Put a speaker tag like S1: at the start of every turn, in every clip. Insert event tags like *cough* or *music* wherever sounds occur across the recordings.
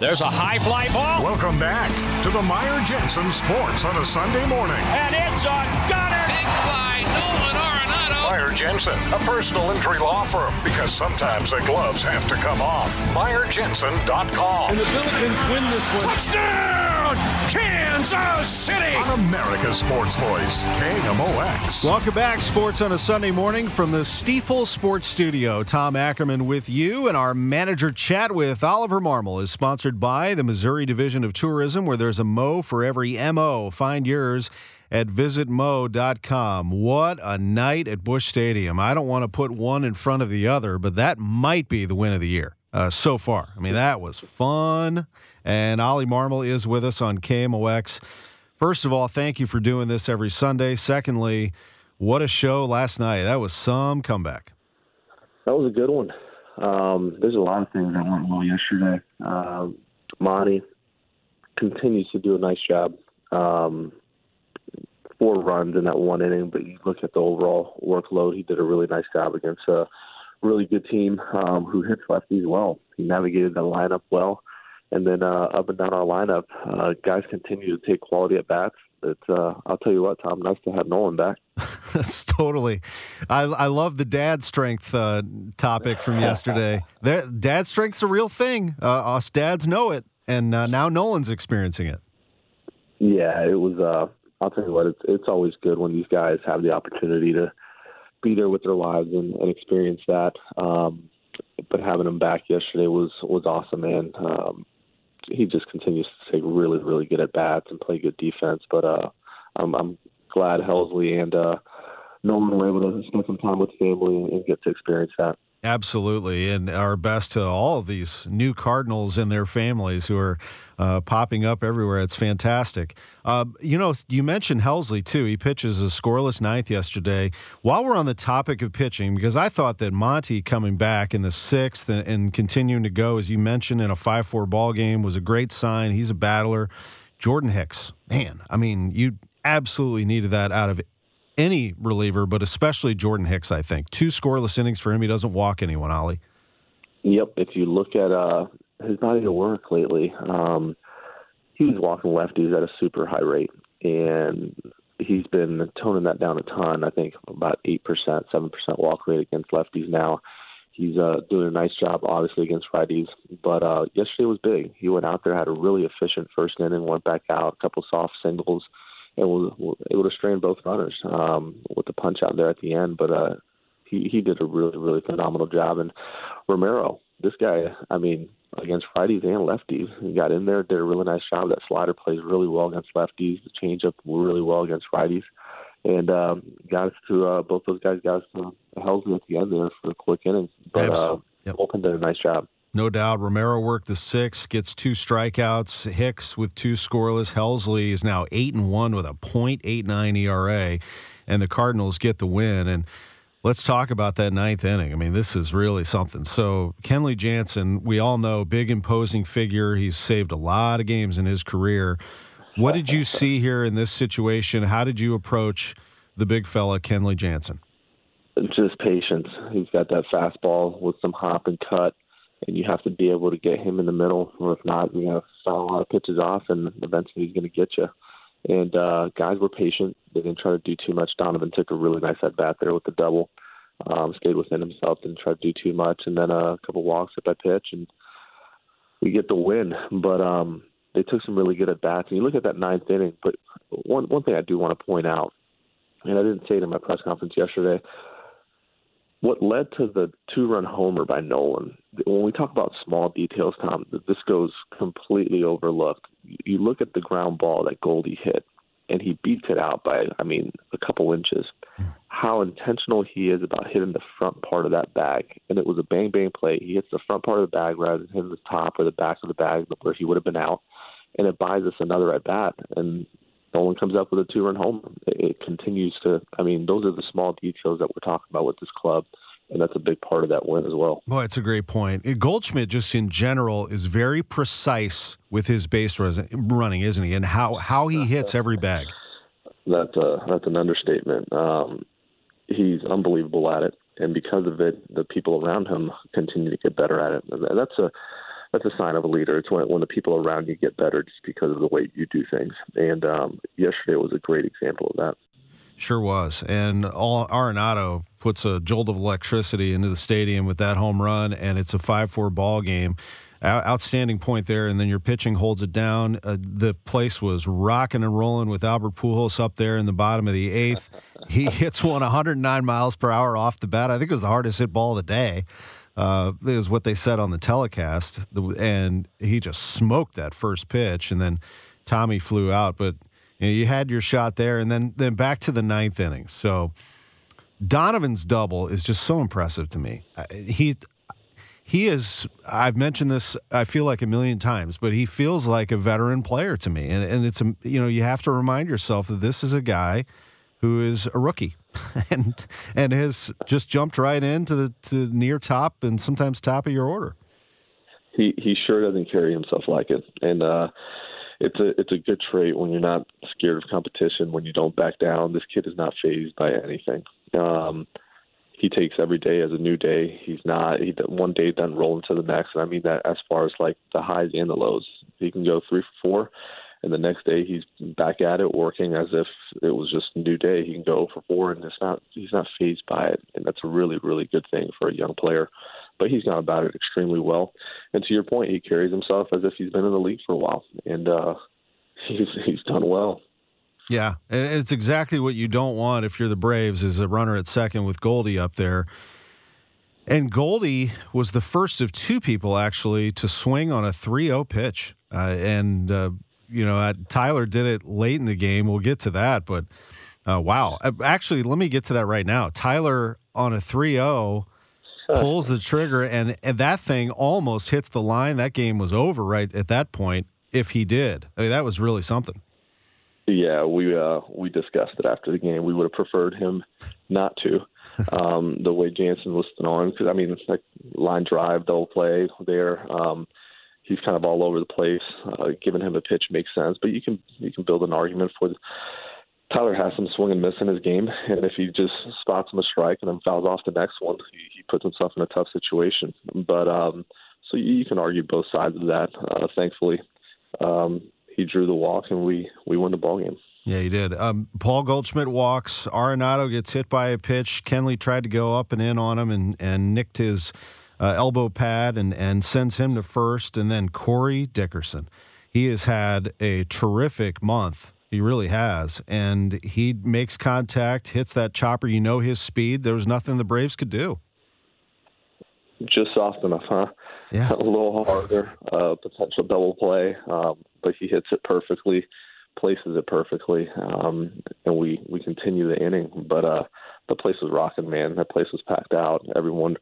S1: There's a high fly ball,
S2: Welcome back to the Meyer Jensen Sports on a Sunday morning.
S1: and it's a gunner.
S3: Big fly, Nolan Arenado.
S2: Meyer Jensen, a personal injury law firm, because sometimes the gloves have to come off. MeyerJensen.com.
S4: And the Billikens win this one.
S1: Touchdown, Kansas City.
S2: On America's Sports Voice, KMOX.
S5: Welcome back, Sports on a Sunday morning from the Stifel Sports Studio. Tom Ackerman with you, and our manager chat with Oliver Marmol is sponsored by the Missouri Division of Tourism, where there's a Mo for every MO. Find yours at visitmo.com. What a night at Busch Stadium. I don't want to put one in front of the other, but that might be the win of the year uh, so far. I mean, that was fun. And Ollie Marmol is with us on KMOX. First of all, thank you for doing this every Sunday. Secondly, what a show last night. That was some comeback.
S6: That was a good one. Um, there's a lot of things that went well yesterday. Um, Monty continues to do a nice job. Um, four runs in that one inning, but you look at the overall workload, he did a really nice job against a really good team um, who hits lefties well. He navigated the lineup well. And then uh, up and down our lineup, uh, guys continue to take quality at bats. It's, uh, I'll tell you what, Tom, nice to have Nolan back. *laughs*
S5: That's totally. I, I love the dad strength uh, topic from yesterday. *laughs* There, dad strength's a real thing. Uh, us dads know it, and uh, now Nolan's experiencing it.
S6: Yeah, it was. Uh, I'll tell you what, it's it's always good when these guys have the opportunity to be there with their lives and, and experience that. Um, but having him back yesterday was was awesome, man. Um, he just continues to take really, really good at bats and play good defense. But uh, I'm, I'm glad Helsley and uh, Nolan were able to spend some time with family and get to experience that.
S5: Absolutely, and our best to all of these new Cardinals and their families who are uh, popping up everywhere. It's fantastic. Uh, you know, you mentioned Helsley too. He pitches a scoreless ninth yesterday. While we're on the topic of pitching, because I thought that Monty coming back in the sixth and, and continuing to go, as you mentioned, in a five-four ball game was a great sign. He's a battler. Jordan Hicks, man, I mean, you absolutely needed that out of any reliever, but especially Jordan Hicks, I think. Two scoreless innings for him. He doesn't walk anyone, Ollie.
S6: Yep. If you look at uh, his body of work lately, um, he was walking lefties at a super high rate, and he's been toning that down a ton. I think about eight percent, seven percent walk rate against lefties now. He's uh, doing a nice job, obviously against righties. But uh, yesterday was big. He went out there, had a really efficient first inning, went back out, a couple soft singles, and was able to strain both runners um, with the punch out there at the end. But uh, he he did a really really phenomenal job. And Romero, this guy, I mean, against righties and lefties, he got in there, did a really nice job. That slider plays really well against lefties. The changeup really well against righties. And um, got us to uh, both those guys got us to Helsley at the end there for a quick inning. But uh,
S5: Yep.
S6: Bullpen did a nice job.
S5: No doubt. Romero worked the six, gets two strikeouts. Hicks with two scoreless. Helsley is now eight and one with a .89 ERA, and the Cardinals get the win. And let's talk about that ninth inning. I mean, this is really something. So Kenley Jansen, we all know, big imposing figure. He's saved a lot of games in his career. What did you see here in this situation? How did you approach the big fella, Kenley Jansen?
S6: just patience. He's got that fastball with some hop and cut, and you have to be able to get him in the middle, or if not, you have to foul a lot of pitches off, and eventually he's going to get you. And uh, guys were patient. They didn't try to do too much. Donovan took a really nice at bat there with the double. Um, stayed within himself, didn't try to do too much, and then uh, a couple walks at that pitch, and we get the win. But um, they took some really good at bats. And you look at that ninth inning. But one one thing I do want to point out, and I didn't say it in my press conference yesterday. What led to the two-run homer by Nolan? When we talk about small details, Tom, this goes completely overlooked. You look at the ground ball that Goldie hit, and he beats it out by, I mean, a couple inches. How intentional he is about hitting the front part of that bag. And it was a bang bang play. He hits the front part of the bag rather than hitting the top or the back of the bag where he would have been out. And it buys us another at bat. And Nolan comes up with a two run home. It continues to, I mean, those are the small details that we're talking about with this club and that's a big part of that win as well.
S5: Boy, it's a great point. Goldschmidt, just in general, is very precise with his base running, isn't he? And how how he hits every bag.
S6: That's a that's an understatement. Um, he's unbelievable at it, and because of it, the people around him continue to get better at it. And that's a that's a sign of a leader. It's when when the people around you get better just because of the way you do things. And um, yesterday was a great example of that.
S5: Sure was. And all Arenado puts a jolt of electricity into the stadium with that home run, and it's a 5 4 ball game. Outstanding point there, and then your pitching holds it down. Uh, the place was rocking and rolling with Albert Pujols up there in the bottom of the eighth. He *laughs* hits one 109 miles per hour off the bat. I think it was the hardest hit ball of the day. Uh, is what they said on the telecast, and he just smoked that first pitch, and then Tommy flew out. But you, know, you had your shot there, and then then back to the ninth inning. So Donovan's double is just so impressive to me. He he is. I've mentioned this. I feel like a million times, but he feels like a veteran player to me, and and it's a you know you have to remind yourself that this is a guy who is a rookie *laughs* and and has just jumped right into the to near top and sometimes top of your order.
S6: He he sure doesn't carry himself like it, and uh, it's a it's a good trait when you're not scared of competition, when you don't back down. This kid is not phased by anything. Um, he takes every day as a new day. He's not he one day doesn't roll into the next, and I mean that as far as like the highs and the lows. He can go three for four, and the next day he's back at it, working as if it was just a new day. He can go for four, and it's not he's not phased by it, and that's a really really good thing for a young player but he's gone about it extremely well. And to your point, he carries himself as if he's been in the league for a while, and uh, *laughs* he's he's done well.
S5: Yeah, and it's exactly what you don't want if you're the Braves is a runner at second with Goldie up there. And Goldie was the first of two people actually to swing on a 3-0 pitch, uh, and uh, you know Tyler did it late in the game. We'll get to that, but uh, wow, uh, actually, let me get to that right now. Tyler on a 3-0 pulls the trigger, and, and that thing almost hits the line. That game was over right at that point. If he did, I mean, that was really something.
S6: Yeah, we uh, we discussed it after the game. We would have preferred him not to. *laughs* Um, the way Jansen was throwing, because I mean, it's like line drive, double play there. Um, he's kind of all over the place. Uh, giving him a pitch makes sense, but you can you can build an argument for Tyler has some swing and miss in his game, and if he just spots him a strike and then fouls off the next one, he, he puts himself in a tough situation. But um, so you, you can argue both sides of that. Uh, thankfully, um, he drew the walk, and we we won the ball game.
S5: Yeah, he did. Um, Paul Goldschmidt walks. Arenado gets hit by a pitch. Kenley tried to go up and in on him and, and nicked his uh, elbow pad and, and sends him to first. And then Corey Dickerson. He has had a terrific month he really has. And he makes contact, hits that chopper. You know his speed. There was nothing the Braves could do.
S6: Just soft enough, huh?
S5: Yeah. *laughs*
S6: A little harder, uh, potential double play, um, but he hits it perfectly, places it perfectly, um, and we we continue the inning. But uh, the place was rocking, man. That place was packed out. Everyone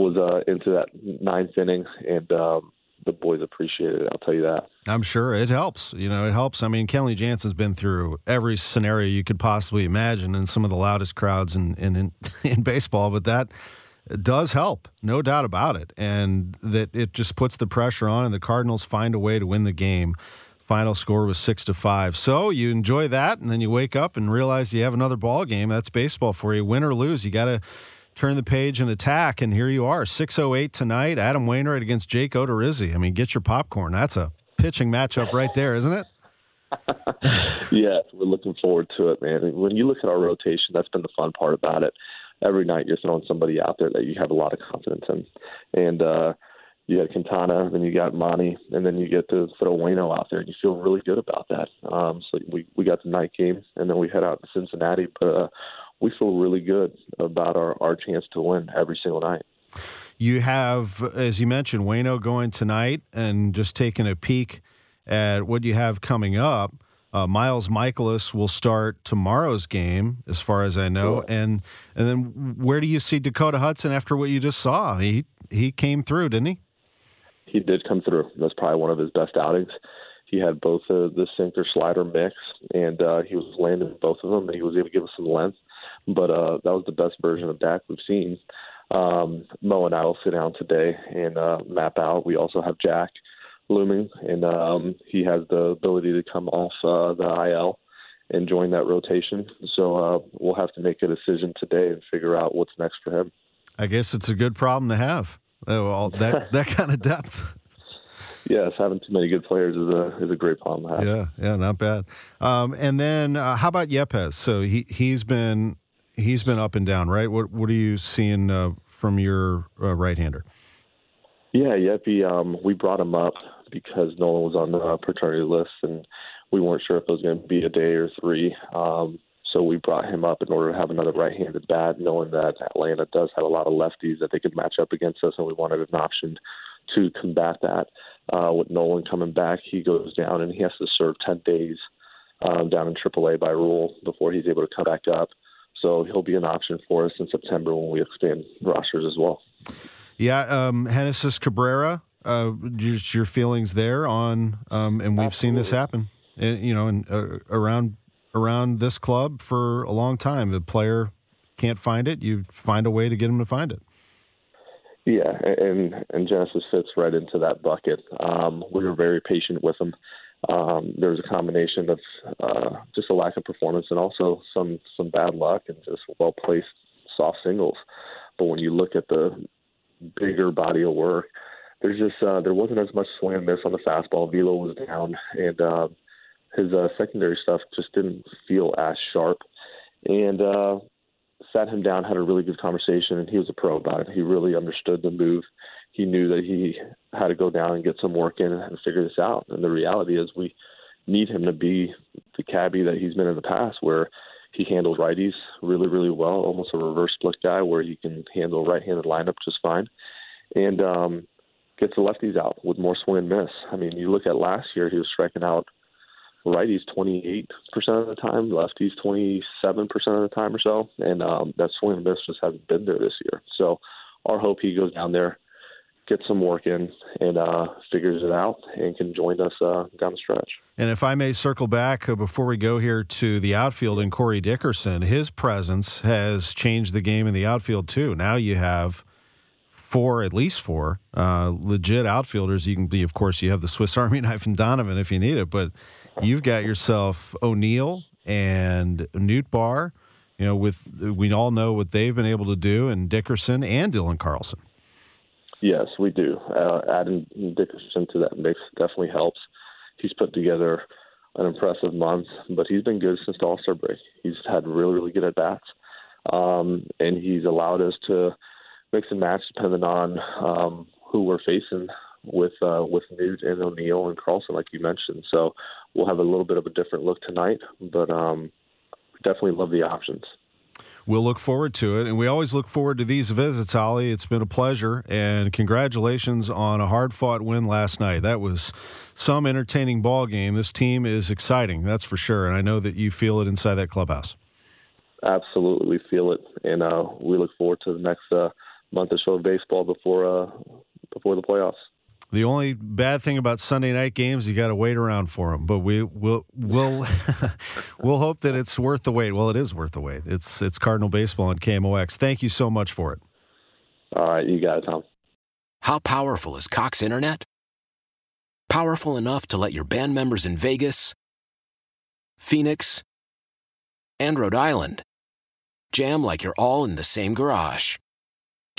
S6: was uh, into that ninth inning, and um, the boys appreciate it. I'll tell you that.
S5: I'm sure it helps. You know, it helps. I mean, Kenley Jansen's been through every scenario you could possibly imagine in some of the loudest crowds in in, in, *laughs* in baseball, but that does help, no doubt about it. And that it just puts the pressure on, and the Cardinals find a way to win the game. Final score was six to five. So you enjoy that, and then you wake up and realize you have another ball game. That's baseball for you. Win or lose, you got to turn the page and attack. And here you are, 6:08 tonight. Adam Wainwright against Jake Odorizzi. I mean, get your popcorn. That's a pitching matchup right there, isn't it? *laughs*
S6: yes, we're looking forward to it, man. When you look at our rotation, that's been the fun part about it. Every night you're throwing somebody out there that you have a lot of confidence in, and uh, you got Quintana, then you got Monty, and then you get to throw Wayno out there, and you feel really good about that. Um, so we we got the night game, and then we head out to Cincinnati, but uh, we feel really good about our our chance to win every single night.
S5: You have, as you mentioned, Wayno going tonight, and just taking a peek at what you have coming up. Uh, Miles Mikolas will start tomorrow's game, as far as I know, and and then where do you see Dakota Hudson after what you just saw? He he came through, didn't he?
S6: he did come through. That's probably one of his best outings. He had both the, the sinker slider mix, and uh, he was landing both of them, and he was able to give us some length. But uh, that was the best version of Dak we've seen. Um, Mo and I will sit down today and uh, map out. We also have Jack looming, and um, he has the ability to come off uh, the IL and join that rotation. So uh, we'll have to make a decision today and figure out what's next for him.
S5: I guess it's a good problem to have. Oh, all that *laughs* that kind of depth.
S6: Yes, having too many good players is a is a great problem to have.
S5: Yeah, yeah, not bad. Um, and then uh, how about Yepez? So he he's been he's been up and down, right? What what are you seeing uh, from your uh, right hander?
S6: Yeah, Yeppy. Um, we brought him up because Nolan was on the paternity list, and we weren't sure if it was going to be a day or three. Um, so we brought him up in order to have another right-handed bat, knowing that Atlanta does have a lot of lefties that they could match up against us, and we wanted an option to combat that. Uh, with Nolan coming back, he goes down and he has to serve 10 days um, down in AAA by rule before he's able to come back up. So he'll be an option for us in September when we expand rosters as well.
S5: Yeah, um, Genesis Cabrera, uh, just your feelings there on, um, and we've Absolutely. seen this happen, in, you know, in, uh, around around this club for a long time. The player can't find it, you find a way to get him to find it.
S6: Yeah, and and Genesis fits right into that bucket. Um, we were very patient with him. Um, there was a combination of uh, just a lack of performance and also some some bad luck and just well placed soft singles. But when you look at the bigger body of work, there's just uh, there wasn't as much swing and miss on the fastball. Velo was down, and uh, his uh, secondary stuff just didn't feel as sharp. And uh, sat him down, had a really good conversation, and he was a pro about it. He really understood the move. He knew that he had to go down and get some work in and figure this out. And the reality is, we need him to be the cabbie that he's been in the past, where he handles righties really, really well, almost a reverse split guy, where he can handle right-handed lineup just fine, and um, gets the lefties out with more swing and miss. I mean, you look at last year, he was striking out righties 28% of the time, lefties 27% of the time or so. And um, that swing and miss just hasn't been there this year. So our hope he goes down there, gets some work in, and uh, figures it out and can join us uh, down the stretch.
S5: And if I may circle back uh, before we go here to the outfield and Corey Dickerson, his presence has changed the game in the outfield too. Now you have four, at least four, uh, legit outfielders. You can be, of course, you have the Swiss *laughs* Army knife and Donovan if you need it, but you've got yourself O'Neill and Nootbaar. You know, with we all know what they've been able to do, and Dickerson and Dylan Carlson.
S6: Yes, we do. Uh, adding Dickerson to that mix definitely helps. He's put together an impressive month, but he's been good since the All Star break. He's had really, really good at bats, um, and he's allowed us to mix and match depending on um, who we're facing with uh, with Newt and O'Neill and Carlson, like you mentioned. So we'll have a little bit of a different look tonight, but um, definitely love the options.
S5: We'll look forward to it, and we always look forward to these visits, Ollie. It's been a pleasure, and congratulations on a hard-fought win last night. That was some entertaining ball game. This team is exciting, that's for sure, and I know that you feel it inside that clubhouse.
S6: Absolutely, we feel it, and uh, we look forward to the next uh, month or so of baseball before uh, before the playoffs.
S5: The only bad thing about Sunday night games, you got to wait around for them. But we will we'll *laughs* we'll hope that it's worth the wait. Well, it is worth the wait. It's it's Cardinal baseball on KMOX. Thank you so much for it.
S6: All right, you got it, Tom.
S7: How powerful is Cox Internet? Powerful enough to let your band members in Vegas, Phoenix, and Rhode Island jam like you're all in the same garage.